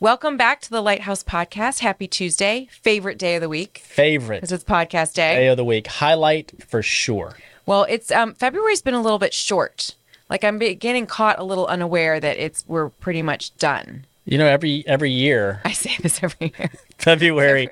Welcome back to the Lighthouse Podcast. Happy Tuesday, favorite day of the week Favorite because it's podcast day. day of the week. Highlight for sure. Well, it's um, February's been a little bit short. Like I'm getting caught a little unaware that it's we're pretty much done. You know, every every year, I say this every year. February,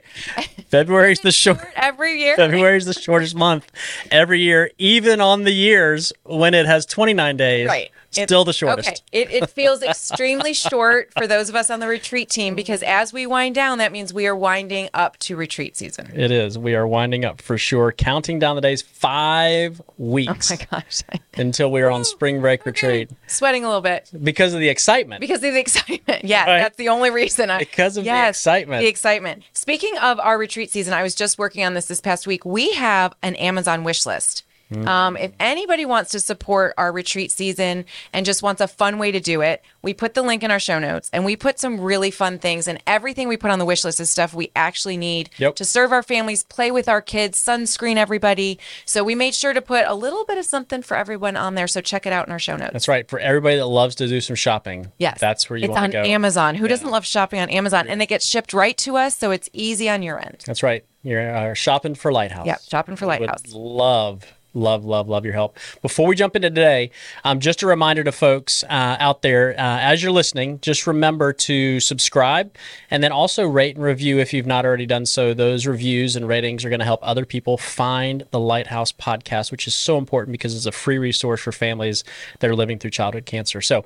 February's the short. Every year. February's the shortest month every year, even on the years when it has 29 days. Right. Still the shortest. Okay. It, it feels extremely short for those of us on the retreat team because as we wind down, that means we are winding up to retreat season. It is. We are winding up for sure, counting down the days five oh weeks Oh my gosh. until we are on spring break retreat Sweating a little bit because of the excitement. because of the excitement. Yeah, Right. that's the only reason. I, Because of the excitement. The excitement. Speaking of our retreat season, I was just working on this this past week. We have an Amazon wish list. Hmm. Um, if anybody wants to support our retreat season and just wants a fun way to do it, we put the link in our show notes and we put some really fun things. And everything we put on the wish list is stuff we actually need Yep. to serve our families, play with our kids, sunscreen everybody. So we made sure to put a little bit of something for everyone on there. So check it out in our show notes. That's right. For everybody that loves to do some shopping. Yes. That's where you it's want on to go. Amazon. Who doesn't love shopping on Amazon? And it gets shipped right to us, so it's easy on your end. That's right. You're uh, shopping for Lighthouse. Yep, shopping for Would Lighthouse. love, love, love, love your help. Before we jump into today, um, just a reminder to folks uh, out there uh, as you're listening, just remember to subscribe and then also rate and review if you've not already done so. Those reviews and ratings are going to help other people find the Lighthouse podcast, which is so important because it's a free resource for families that are living through childhood cancer. So,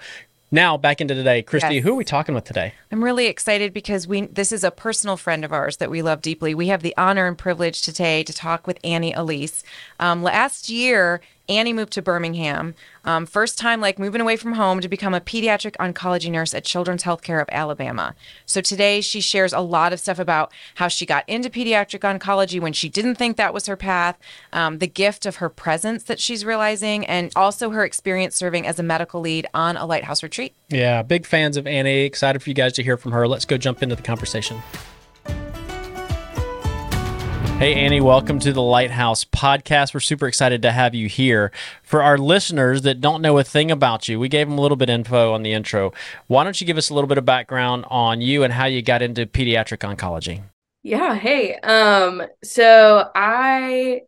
now back into today, Christy. Yes. Who are we talking with today? I'm really excited because we this is a personal friend of ours that we love deeply. We have the honor and privilege today to talk with Annie Ellise. Um, last year, Annie moved to Birmingham. Um, first time like moving away from home to become a pediatric oncology nurse at Children's Healthcare of Alabama. So today she shares a lot of stuff about how she got into pediatric oncology when she didn't think that was her path, um, the gift of her presence that she's realizing, and also her experience serving as a medical lead on a lighthouse retreat. Yeah, big fans of Annie. Excited for you guys to hear from her. Let's go jump into the conversation. Hey, Annie, welcome to the Lighthouse Podcast. We're super excited to have you here. For our listeners that don't know a thing about you, we gave them a little bit of info on the intro. Why don't you give us a little bit of background on you and how you got into pediatric oncology? Yeah, hey. Um, so I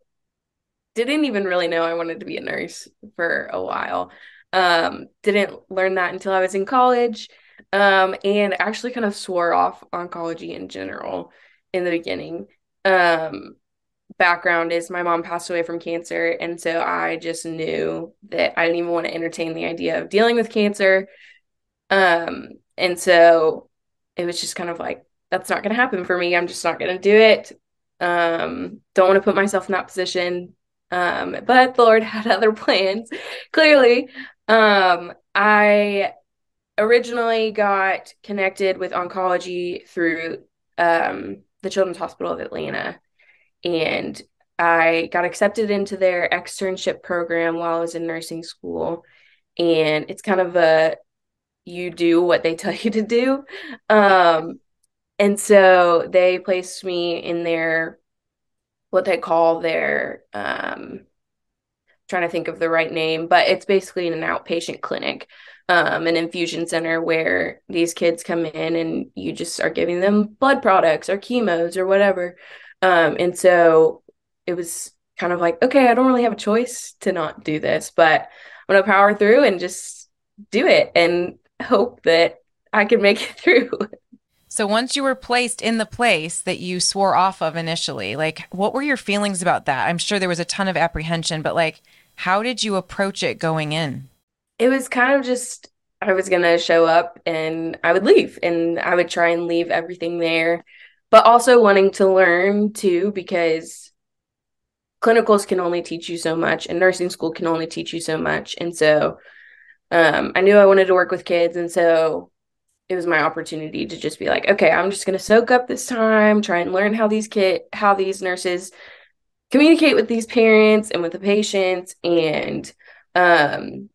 didn't even really know I wanted to be a nurse for a while. Um, didn't learn that until I was in college. Um, and actually kind of swore off oncology in general in the beginning. Um, background is my mom passed away from cancer, and so I just knew that I didn't even want to entertain the idea of dealing with cancer. Um, and so it was just kind of like that's not going to happen for me. I'm just not going to do it. Um, don't want to put myself in that position. Um, but the Lord had other plans, clearly. Um, I originally got connected with oncology through um, the Children's Hospital of Atlanta, and I got accepted into their externship program while I was in nursing school. And it's kind of a you do what they tell you to do. Um, and so they placed me in their what they call their um trying to think of the right name, but it's basically an outpatient clinic, um, an infusion center where these kids come in and you just are giving them blood products or chemos or whatever. Um, and so it was kind of like, okay, I don't really have a choice to not do this, but I'm gonna power through and just do it and hope that I can make it through. So once you were placed in the place that you swore off of initially, like what were your feelings about that? I'm sure there was a ton of apprehension, but like how did you approach it going in? It was kind of just I was gonna show up and I would leave and I would try and leave everything there, but also wanting to learn too because clinicals can only teach you so much and nursing school can only teach you so much. And so um, I knew I wanted to work with kids and so it was my opportunity to just be like, okay, I'm just gonna soak up this time, try and learn how these kid how these nurses communicate with these parents and with the patients and um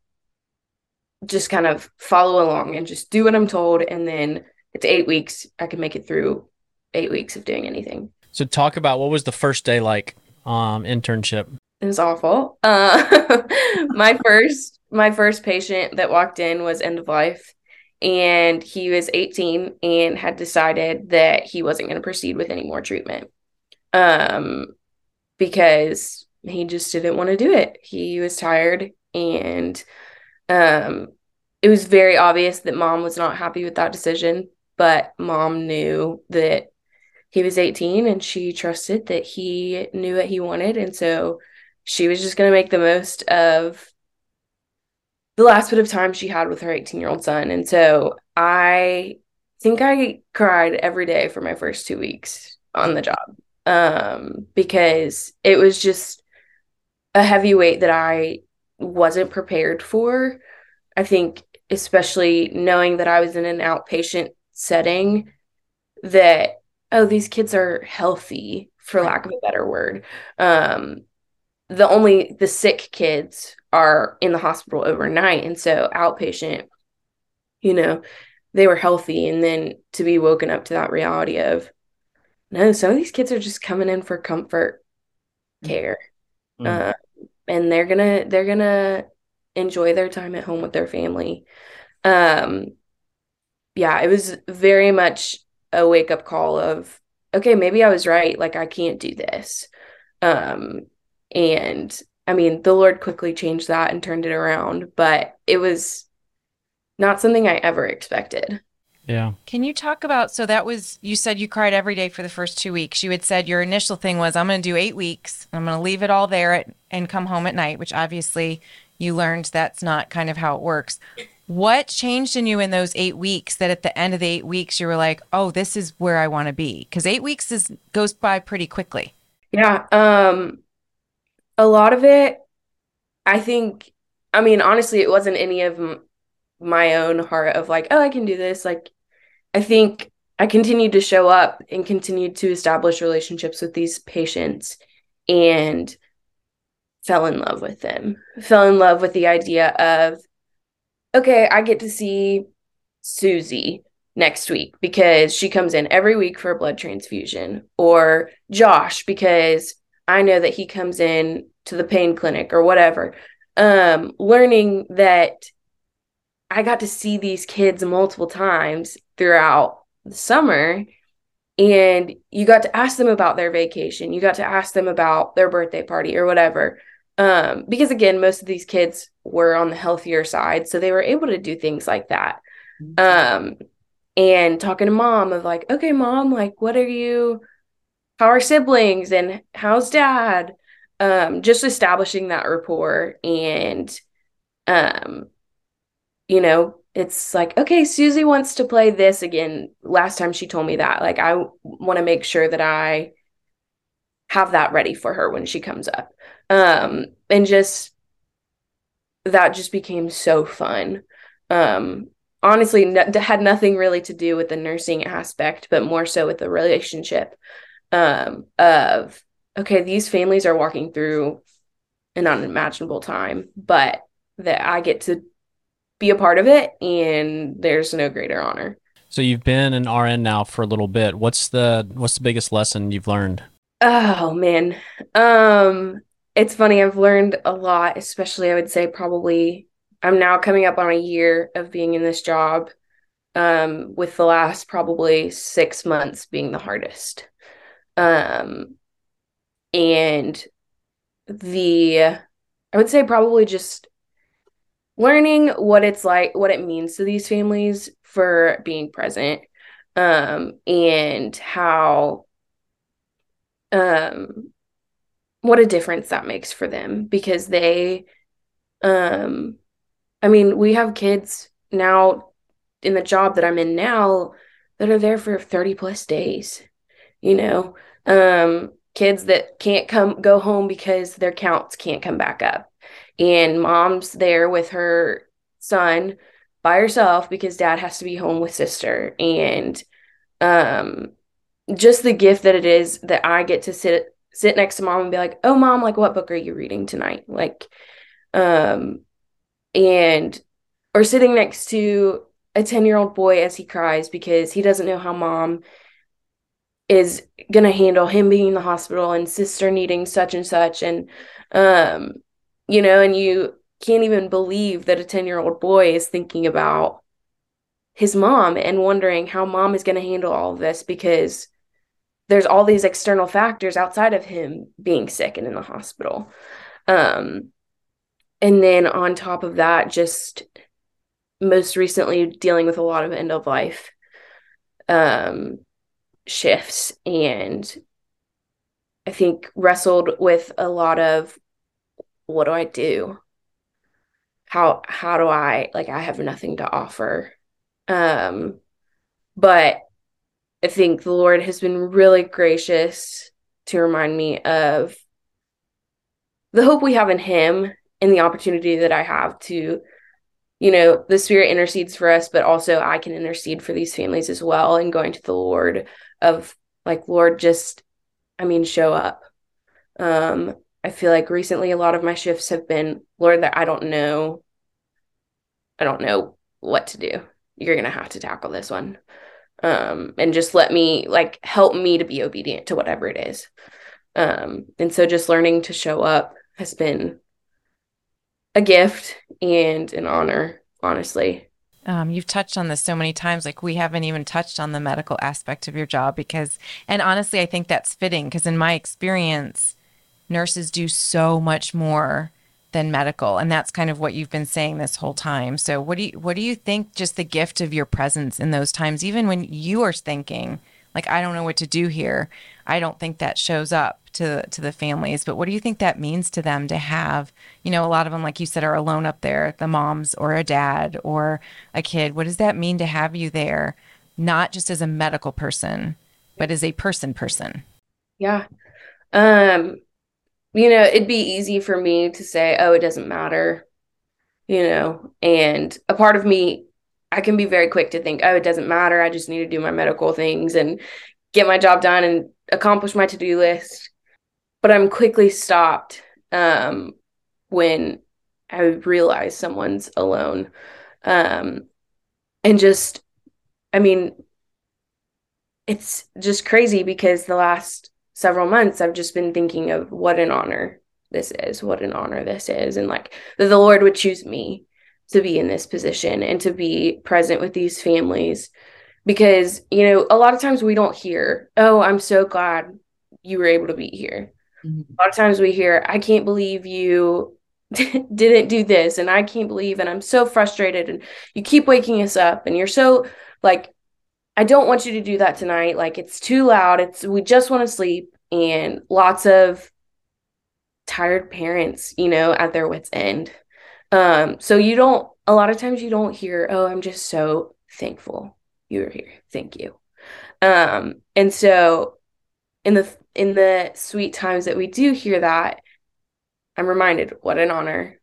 just kind of follow along and just do what I'm told and then it's 8 weeks I can make it through 8 weeks of doing anything. So, talk about what was the first day like um, internship? It was awful. Uh, my first my first patient that walked in was end of life and he was 18 and had decided that he wasn't going to proceed with any more treatment um, because he just didn't want to do it. He was tired and um, it was very obvious that mom was not happy with that decision, but mom knew that he was 18 and she trusted that he knew what he wanted. And so she was just going to make the most of the last bit of time she had with her 18 year old son. And so I think I cried every day for my first two weeks on the job um, because it was just a heavy weight that I wasn't prepared for. I think, especially knowing that I was in an outpatient setting, that, oh, these kids are healthy, for lack of a better word. Um, the only the sick kids are in the hospital overnight. And so, outpatient, you know, they were healthy. And then to be woken up to that reality of, no, some of these kids are just coming in for comfort mm. care. Mm. Uh, and they're gonna they're gonna enjoy their time at home with their family. Um yeah, it was very much a wake up call of okay, maybe I was right, like I can't do this. Um and I mean, the Lord quickly changed that and turned it around, but it was not something I ever expected. Yeah. Can you talk about so that was you said you cried every day for the first 2 weeks. You had said your initial thing was I'm going to do 8 weeks. I'm going to leave it all there at, and come home at night, which obviously you learned that's not kind of how it works. What changed in you in those 8 weeks that at the end of the 8 weeks you were like, "Oh, this is where I want to be?" Cuz 8 weeks is goes by pretty quickly. Yeah, um a lot of it I think I mean, honestly, it wasn't any of my own heart of like, oh, I can do this. Like, I think I continued to show up and continued to establish relationships with these patients and fell in love with them. Fell in love with the idea of, okay, I get to see Susie next week because she comes in every week for a blood transfusion, or Josh because I know that he comes in to the pain clinic or whatever. Um, learning that I got to see these kids multiple times throughout the summer and you got to ask them about their vacation. You got to ask them about their birthday party or whatever. Um, because again, most of these kids were on the healthier side, so they were able to do things like that. Mm-hmm. Um, and talking to mom of like, okay, mom, like, what are you? How are siblings and how's dad? Um, just establishing that rapport and um you know, it's like, okay, Susie wants to play this again. Last time she told me that. Like, I want to make sure that I have that ready for her when she comes up. Um, and just that just became so fun. Um, honestly, had nothing really to do with the nursing aspect, but more so with the relationship um, of, okay, these families are walking through an unimaginable time, but that I get to be a part of it and there's no greater honor. So you've been an RN now for a little bit. What's the what's the biggest lesson you've learned? Oh man. Um it's funny I've learned a lot, especially I would say probably I'm now coming up on a year of being in this job. Um with the last probably 6 months being the hardest. Um and the I would say probably just learning what it's like, what it means to these families for being present, um, and how, um, what a difference that makes for them because they, um, I mean, we have kids now in the job that I'm in now that are there for 30 plus days, you know, um, kids that can't come go home because their counts can't come back up and mom's there with her son by herself because dad has to be home with sister and um just the gift that it is that I get to sit sit next to mom and be like, "Oh mom, like what book are you reading tonight?" Like um and or sitting next to a 10-year-old boy as he cries because he doesn't know how mom is going to handle him being in the hospital and sister needing such and such and um you know, and you can't even believe that a 10 year old boy is thinking about his mom and wondering how mom is going to handle all of this because there's all these external factors outside of him being sick and in the hospital. Um, and then on top of that, just most recently dealing with a lot of end of life um, shifts and I think wrestled with a lot of what do I do? How how do I like I have nothing to offer. Um but I think the Lord has been really gracious to remind me of the hope we have in him and the opportunity that I have to you know the spirit intercedes for us but also I can intercede for these families as well and going to the Lord of like Lord just I mean show up um I feel like recently a lot of my shifts have been Lord that I don't know I don't know what to do you're to have to tackle this one um and just let me like help me to be obedient to whatever it is um and so just learning to show up has been a gift and an honor, honestly. Um, you've touched on this so many times. Like we haven't even touched on the medical aspect of your job because, and honestly, I think that's fitting because in my experience, nurses do so much more than medical, and that's kind of what you've been saying this whole time. So, what do you what do you think? Just the gift of your presence in those times, even when you are thinking like I don't know what to do here. I don't think that shows up to to the families. But what do you think that means to them to have, you know, a lot of them, like you said, are alone up there, the moms or a dad or a kid. What does that mean to have you there, not just as a medical person, but as a person person? Yeah. Um, you know, it'd be easy for me to say, oh, it doesn't matter, you know, and a part of me I can be very quick to think, oh, it doesn't matter. I just need to do my medical things and get my job done and accomplish my to do list but I'm quickly stopped um, when I realize someone's alone. Um, and just, I mean, it's just crazy because the last several months I've just been thinking of what an honor this is, what an honor this is, and like that the Lord would choose me to be in this position and to be present with these families because you know a lot of times we don't hear oh i'm so glad you were able to be here Mm-hmm. A lot of times we hear, I can't believe you didn't do this and I can't believe and I'm so frustrated and you keep waking us up and you're so like I don't want you to do that tonight. Like it's too loud. It's we just want to sleep and lots of tired parents you know at their wits end. Um so you don't a lot of times you don't hear oh I'm just so thankful you're here. Thank you. Um and so in the in the sweet times that we do hear that i'm reminded what an honor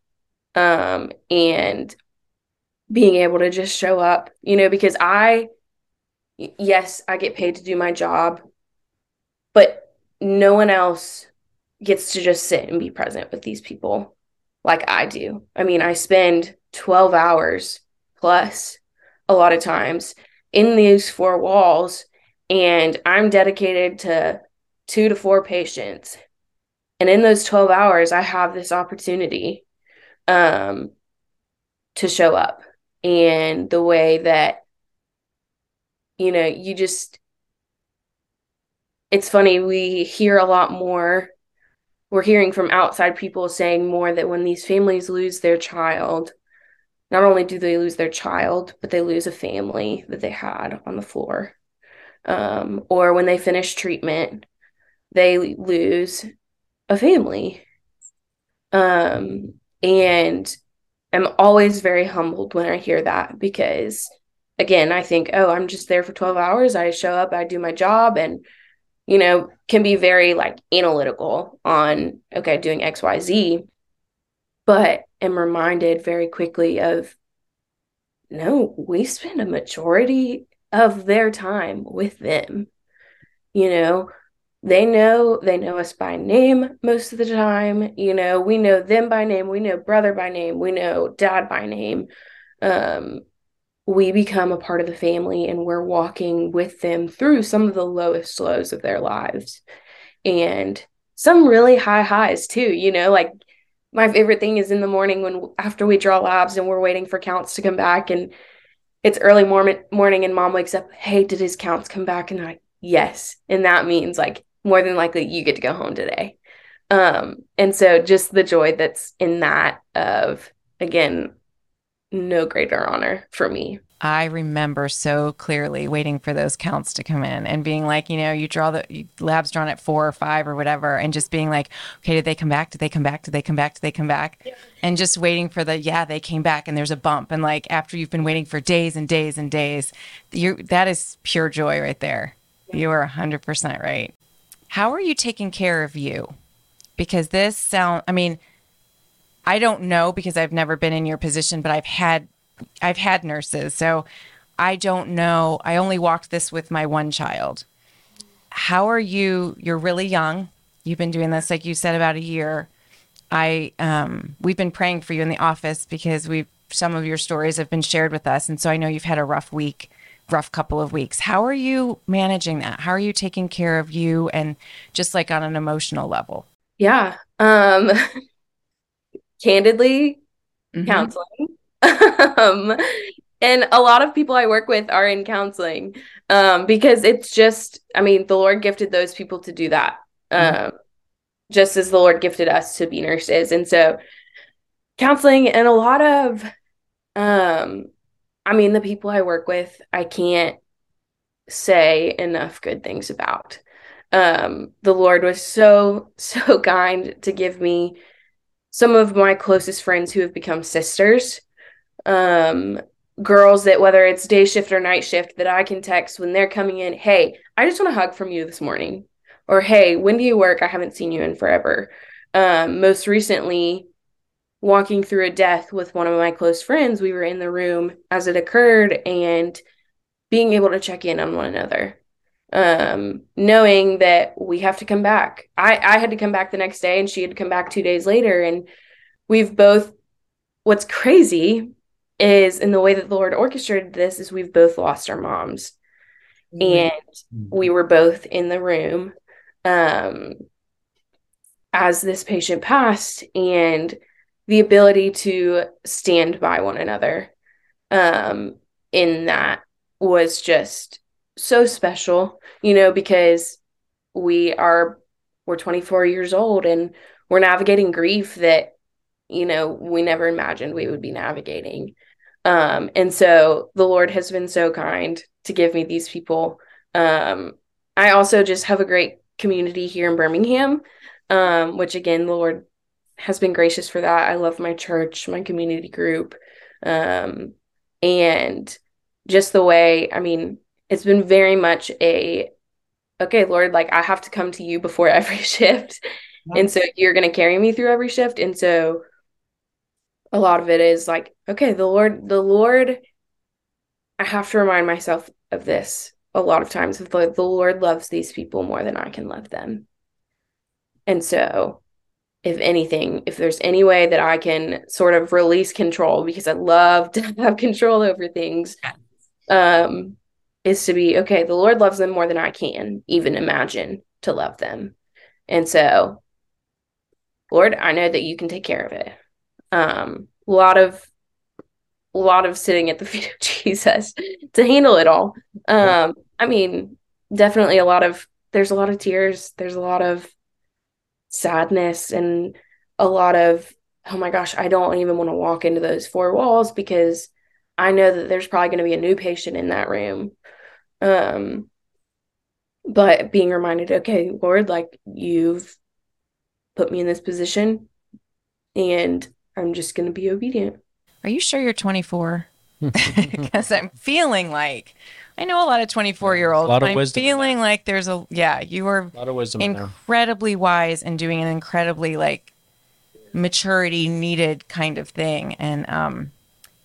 um and being able to just show up you know because i yes i get paid to do my job but no one else gets to just sit and be present with these people like i do i mean i spend 12 hours plus a lot of times in these four walls and i'm dedicated to two to four patients. And in those 12 hours, I have this opportunity um, to show up. And the way that, you know, you just, it's funny, we hear a lot more. We're hearing from outside people saying more that when these families lose their child, not only do they lose their child, but they lose a family that they had on the floor. Um, or when they finish treatment, they lose a family. Um, and I'm always very humbled when I hear that because, again, I think, oh, I'm just there for 12 hours. I show up, I do my job, and, you know, can be very like analytical on, okay, doing XYZ, but am reminded very quickly of, no, we spend a majority of their time with them. You know, they know they know us by name most of the time you know we know them by name we know brother by name we know dad by name um, we become a part of the family and we're walking with them through some of the lowest lows of their lives and some really high highs too you know like my favorite thing is in the morning when after we draw labs and we're waiting for counts to come back and it's early morning morning and mom wakes up, hey, did his counts come back? And I'm like, yes. And that means like more than likely you get to go home today. Um, and so just the joy that's in that of again, no greater honor for me. I remember so clearly waiting for those counts to come in and being like, you know, you draw the labs drawn at four or five or whatever, and just being like, okay, did they come back? Did they come back? Did they come back? Did they come back? Yeah. And just waiting for the, yeah, they came back, and there's a bump. And like after you've been waiting for days and days and days, you that is pure joy right there. Yeah. You are 100% right. How are you taking care of you? Because this sound, I mean, I don't know because I've never been in your position, but I've had I've had nurses. So I don't know. I only walked this with my one child. How are you? You're really young. You've been doing this, like you said, about a year. I um, we've been praying for you in the office because we've some of your stories have been shared with us, and so I know you've had a rough week, rough couple of weeks. How are you managing that? How are you taking care of you and just like on an emotional level? Yeah. Um, candidly, mm-hmm. counseling um, and a lot of people I work with are in counseling um, because it's just, I mean, the Lord gifted those people to do that, mm-hmm. um, just as the Lord gifted us to be nurses. And so, counseling and a lot of, um, I mean, the people I work with, I can't say enough good things about. Um, the Lord was so, so kind to give me some of my closest friends who have become sisters um, girls that whether it's day shift or night shift that I can text when they're coming in, hey, I just want a hug from you this morning. Or hey, when do you work? I haven't seen you in forever. Um, most recently, walking through a death with one of my close friends, we were in the room as it occurred and being able to check in on one another. Um, knowing that we have to come back. I, I had to come back the next day and she had to come back two days later. And we've both, what's crazy is in the way that the Lord orchestrated this is we've both lost our moms. Mm-hmm. And mm-hmm. we were both in the room um, as this patient passed and the ability to stand by one another um, in that was just so special, you know, because we are we're 24 years old and we're navigating grief that you know we never imagined we would be navigating um, and so the Lord has been so kind to give me these people. Um, I also just have a great community here in Birmingham, um, which again, the Lord has been gracious for that. I love my church, my community group, um, and just the way, I mean, it's been very much a, okay, Lord, like I have to come to you before every shift. And so you're going to carry me through every shift. And so a lot of it is like, okay, the Lord, the Lord, I have to remind myself of this a lot of times. The, the Lord loves these people more than I can love them. And so, if anything, if there's any way that I can sort of release control, because I love to have control over things, um, is to be okay, the Lord loves them more than I can even imagine to love them. And so, Lord, I know that you can take care of it. Um, a lot of a lot of sitting at the feet of Jesus to handle it all. Um, I mean, definitely a lot of there's a lot of tears, there's a lot of sadness and a lot of oh my gosh, I don't even want to walk into those four walls because I know that there's probably going to be a new patient in that room. Um, but being reminded, okay, Lord, like you've put me in this position and I'm just going to be obedient. Are you sure you're 24? Because I'm feeling like I know a lot of 24 year olds. A lot of I'm wisdom. Feeling like there's a yeah, you are a lot of wisdom incredibly wise and doing an incredibly like maturity needed kind of thing, and um,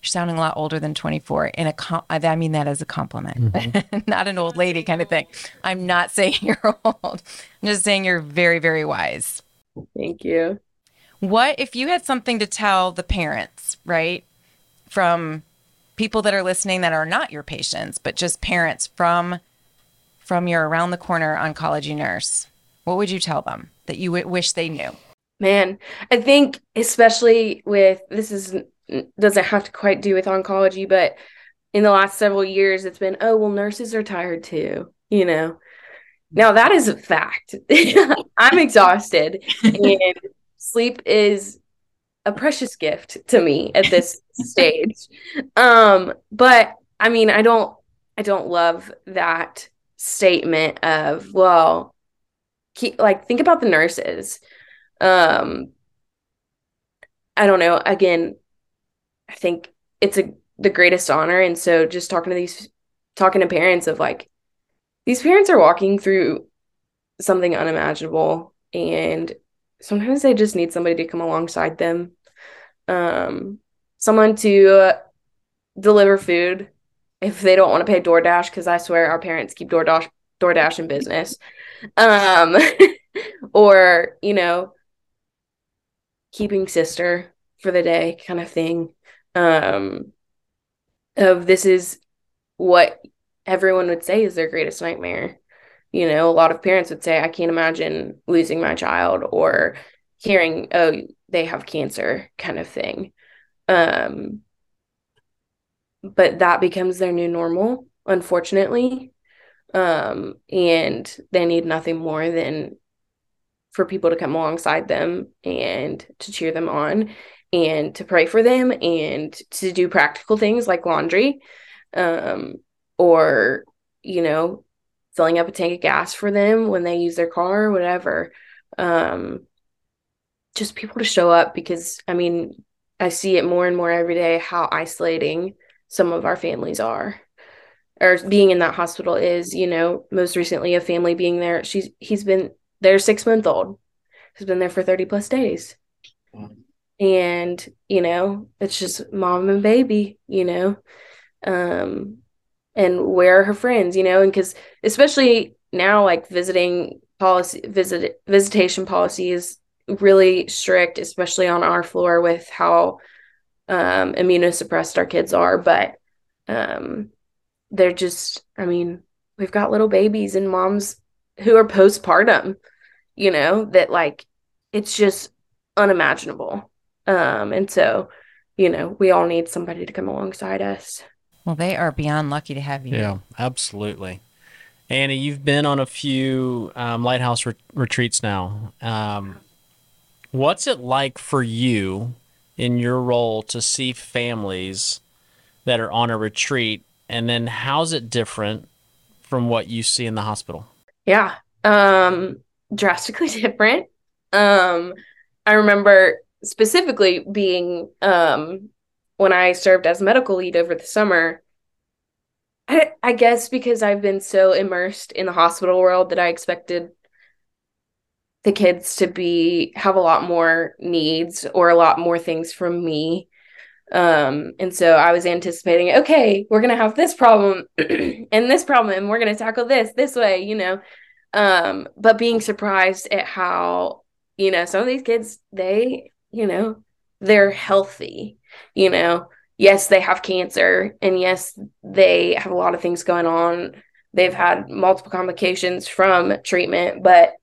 you're sounding a lot older than 24. In a com- I mean that as a compliment, mm-hmm. not an old lady kind of thing. I'm not saying you're old. I'm just saying you're very very wise. Thank you. What if you had something to tell the parents, right? From people that are listening that are not your patients, but just parents from from your around the corner oncology nurse. What would you tell them that you w- wish they knew? Man, I think especially with this is doesn't have to quite do with oncology, but in the last several years, it's been, oh, well, nurses are tired too, you know. Now that is a fact. I'm exhausted and sleep is a precious gift to me at this stage. Um, but I mean, I don't I don't love that statement of, well, keep like think about the nurses. Um I don't know. Again, I think it's a the greatest honor. And so just talking to these talking to parents of like these parents are walking through something unimaginable. And sometimes they just need somebody to come alongside them. Um someone to deliver food if they don't want to pay DoorDash because I swear our parents keep DoorDash DoorDash in business. Um or you know keeping sister for the day kind of thing um of this is what everyone would say is their greatest nightmare. You know, a lot of parents would say, I can't imagine losing my child or hearing, oh, they have cancer kind of thing. Um, but that becomes their new normal, unfortunately. Um, and they need nothing more than for people to come alongside them and to cheer them on and to pray for them and to do practical things like laundry um, or you know filling up a tank of gas for them when they use their car or whatever. Um, just people to show up because i mean i see it more and more every day how isolating some of our families are. Or being in that hospital is you know most recently a family being there she's he's been there six month old. Has been there for 30 plus days and you know it's just mom and baby you know um and where are her friends you know? And because especially now like visiting policy visit visitation policy is really strict especially on our floor with how um immunosuppressed our kids are. But um they're just i mean we've got little babies and moms who are postpartum you know that like it's just unimaginable um, and so, you know, we all need somebody to come alongside us. Well, they are beyond lucky to have you. Yeah, absolutely. Annie, you've been on a few um, lighthouse re- retreats now. Um, what's it like for you in your role to see families that are on a retreat, and then how's it different from what you see in the hospital? Yeah, um, drastically different. Um, I remember specifically being um, when I served as medical lead over the summer. I, I guess because I've been so immersed in the hospital world that I expected the kids to be have a lot more needs or a lot more things from me um and so i was anticipating okay we're gonna have this problem and this problem and we're gonna tackle this this way you know um but being surprised at how you know some of these kids they you know, they're healthy, you know. Yes, they have cancer and yes, they have a lot of things going on. They've had multiple complications from treatment, but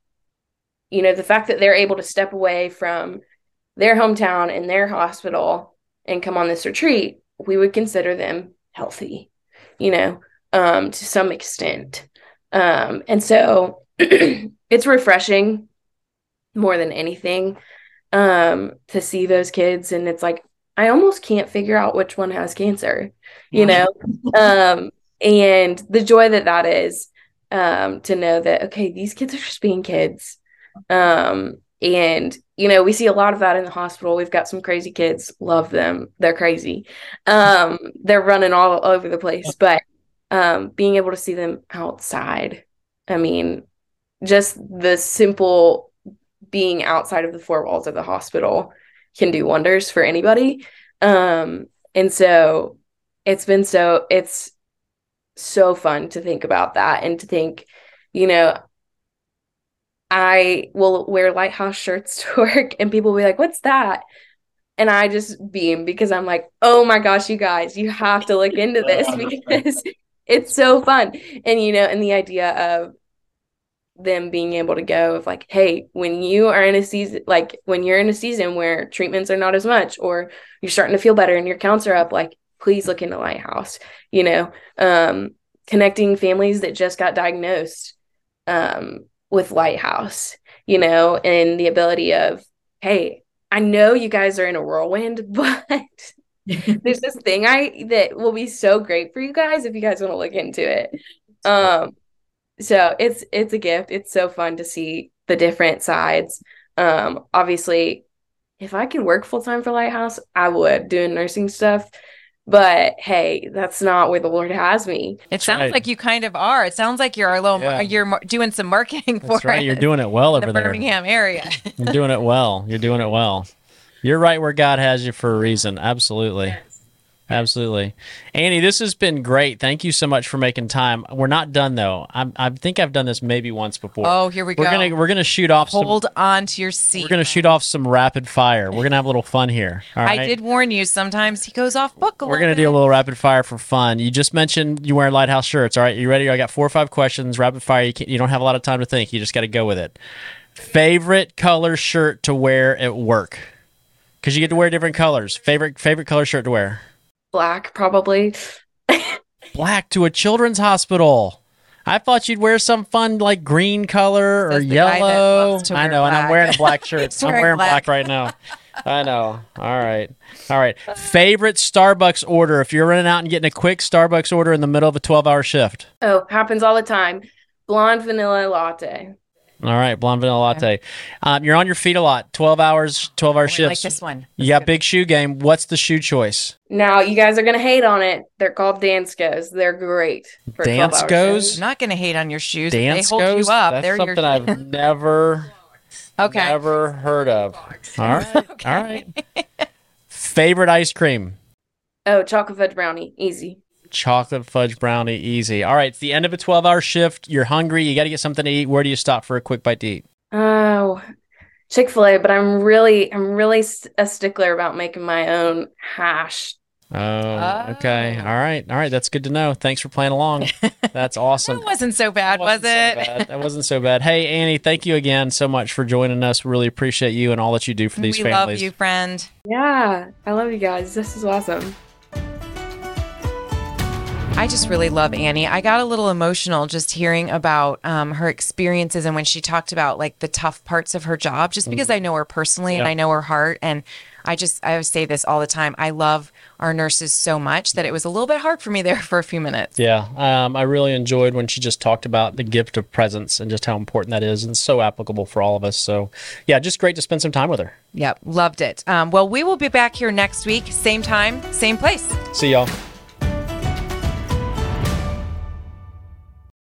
you know, the fact that they're able to step away from their hometown and their hospital and come on this retreat, we would consider them healthy, you know, um, to some extent. Um, and so it's refreshing more than anything um to see those kids and it's like I almost can't figure out which one has cancer, you know? um and the joy that that is um to know that okay, these kids are just being kids. Um and you know, we see a lot of that in the hospital. We've got some crazy kids, love them. They're crazy. Um they're running all over the place, but um being able to see them outside. I mean, just the simple being outside of the four walls of the hospital can do wonders for anybody. Um, and so it's been so it's so fun to think about that and to think, you know, I will wear lighthouse shirts to work and people will be like, What's that? And I just beam because I'm like, oh my gosh, you guys, you have to look into this because it's so fun. And you know, and the idea of them being able to go of like hey when you are in a season like when you're in a season where treatments are not as much or you're starting to feel better and your counts are up like please look into Lighthouse. You know, um, connecting families that just got diagnosed um, with Lighthouse, you know, and the ability of, hey, I know you guys are in a whirlwind, but there's this thing I that will be so great for you guys if you guys want to look into it. Um, so it's it's a gift. It's so fun to see the different sides. Um, obviously, if I could work full time for Lighthouse, I would doing nursing stuff. But hey, that's not where the Lord has me. It sounds right. like you kind of are. It sounds like you're a little, Yeah. you're mar- doing some marketing for That's right. it. You're doing it well in over the there. Birmingham area. You're doing it well. You're doing it well. You're right where God has you for a reason. Absolutely. Absolutely. Annie, this has been great. Thank you so much for making time. We're not done though. I, I think I've done this maybe once before. Oh, here we we're go. gonna we're gonna shoot off some Hold on to your seat. we're gonna shoot off some rapid fire. We're gonna have a little fun here. All right. I did warn you. Sometimes he goes off book a We're gonna bit. do a little rapid fire for fun. You just mentioned you wear lighthouse shirts. All right, you ready? I got four or five questions. Rapid fire. You, you don't have a lot of time to think. You just got to go with it. Favorite color shirt to wear at work? Because you get to wear different colors. Favorite favorite color shirt to wear? Black, probably. Black to a children's hospital. I thought you'd wear some fun like green color or Says the guy that yellow. I wear know, and I'm wearing a black shirt. He's I'm wearing wearing black. black. right now. I know. All right. All right. Favorite Starbucks order if you're running out and getting a quick Starbucks order in the middle of a 12 hour shift. Oh, happens all the time. Blonde vanilla latte. All right. Blonde vanilla latte. Um, you're on your feet a lot. 12 hours, 12 hour I like this one. You got big shoe game. What's the shoe choice? Now, you guys are going to hate on it. They're called Danskos. They're great. For 12 hour Danskos? I'm not going to hate on your shoes. Dance they hold goes? you up. That's They're something your I've never, okay. never heard of. All right. All right. Favorite ice cream? Oh, chocolate fudge brownie. Easy. Chocolate fudge brownie, easy. All right, it's the end of a 12 hour shift. You're hungry. You got to get something to eat. Where do you stop for a quick bite to eat? Oh, Chick fil A, but I'm really, I'm really a stickler about making my own hash. Oh, oh, okay. All right. All right. That's good to know. Thanks for playing along. That's awesome. That wasn't so bad, That was wasn't it? So bad. That wasn't so bad. Hey, Annie, thank you again so much for joining us. We really appreciate you and all that you do for these we families. We love you, friend. Yeah, I love you guys. This is awesome. I just really love Annie. I got a little emotional just hearing about um, her experiences and when she talked about like the tough parts of her job, just because I know her personally and I know her heart. And I just, I say this all the time. I love our nurses so much that it was a little bit hard for me there for a few minutes. Yeah, um, I really enjoyed when she just talked about the gift of presence and just how important that is, and so applicable for all of us. So, yeah, just great to spend some time with her. Yep, loved it. Um, well, we will be back here next week, same time, same place. See y'all.